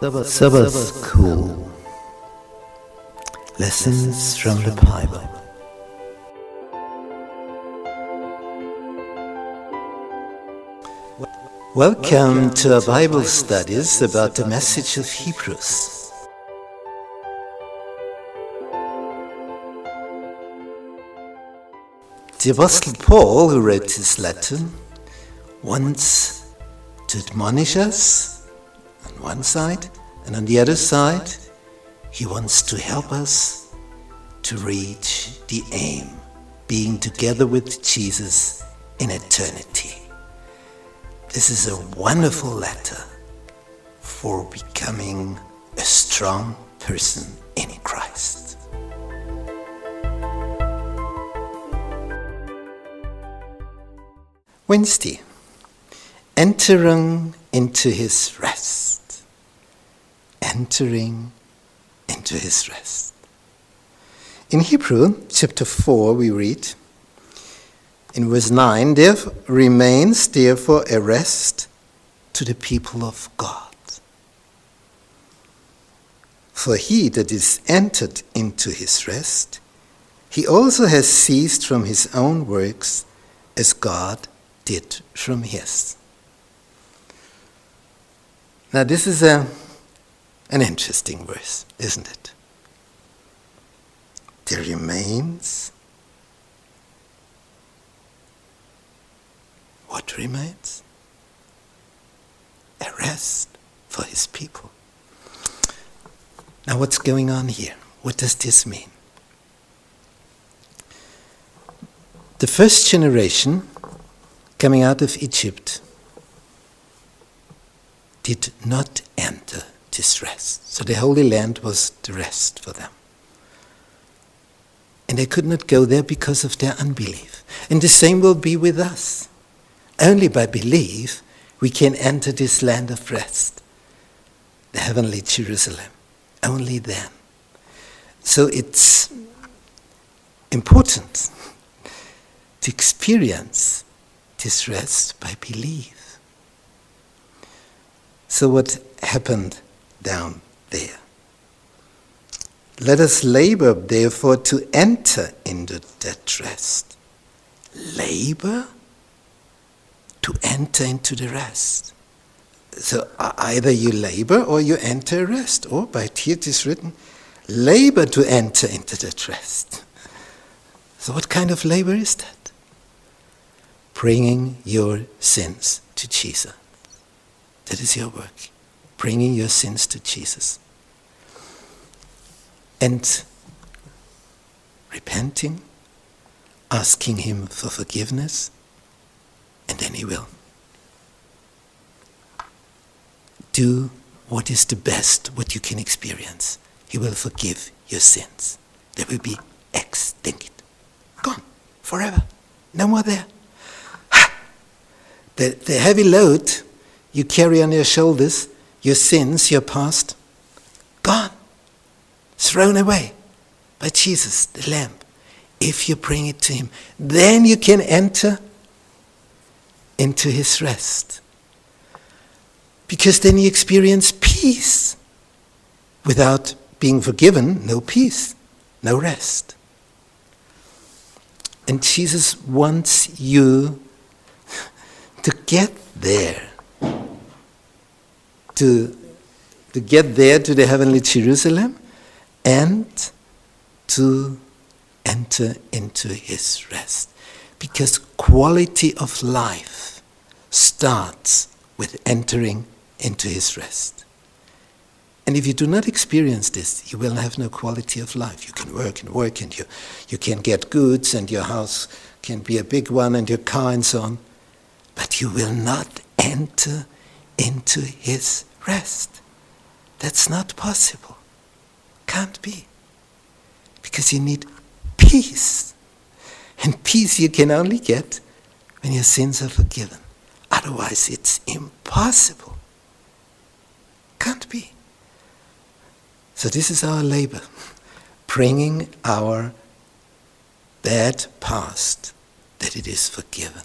Sabbath School Lessons from the Bible. Welcome to our Bible studies about the message of Hebrews. The Apostle Paul, who wrote this letter, wants to admonish us on one side, and on the other side, he wants to help us to reach the aim, being together with Jesus in eternity. This is a wonderful letter for becoming a strong person in Christ. Wednesday, entering into his rest. Entering into his rest. In Hebrew chapter 4, we read in verse 9 there remains therefore a rest to the people of God. For he that is entered into his rest, he also has ceased from his own works as God did from his. Now, this is a, an interesting verse, isn't it? There remains. What remains? A rest for his people. Now, what's going on here? What does this mean? The first generation coming out of Egypt did not enter this rest. So the Holy Land was the rest for them. And they could not go there because of their unbelief. And the same will be with us. Only by belief we can enter this land of rest, the heavenly Jerusalem. Only then. So it's important to experience this rest by belief. So, what happened down there? Let us labor, therefore, to enter into that rest. Labor to enter into the rest. So either you labor or you enter rest. Or by here it is written, labor to enter into that rest. So what kind of labor is that? Bringing your sins to Jesus. That is your work. Bringing your sins to Jesus. And repenting, asking Him for forgiveness, and then He will. Do what is the best, what you can experience. He will forgive your sins. They will be extinct, gone forever. No more there. The, the heavy load you carry on your shoulders, your sins, your past, gone, thrown away by Jesus, the Lamb. If you bring it to Him, then you can enter into His rest. Because then you experience peace. Without being forgiven, no peace, no rest. And Jesus wants you to get there, to, to get there to the heavenly Jerusalem, and to enter into his rest. Because quality of life starts with entering into his rest. And if you do not experience this, you will have no quality of life. You can work and work, and you, you can get goods, and your house can be a big one, and your car, and so on but you will not enter into his rest. That's not possible. Can't be. Because you need peace. And peace you can only get when your sins are forgiven. Otherwise, it's impossible. Can't be. So, this is our labor, bringing our bad past that it is forgiven.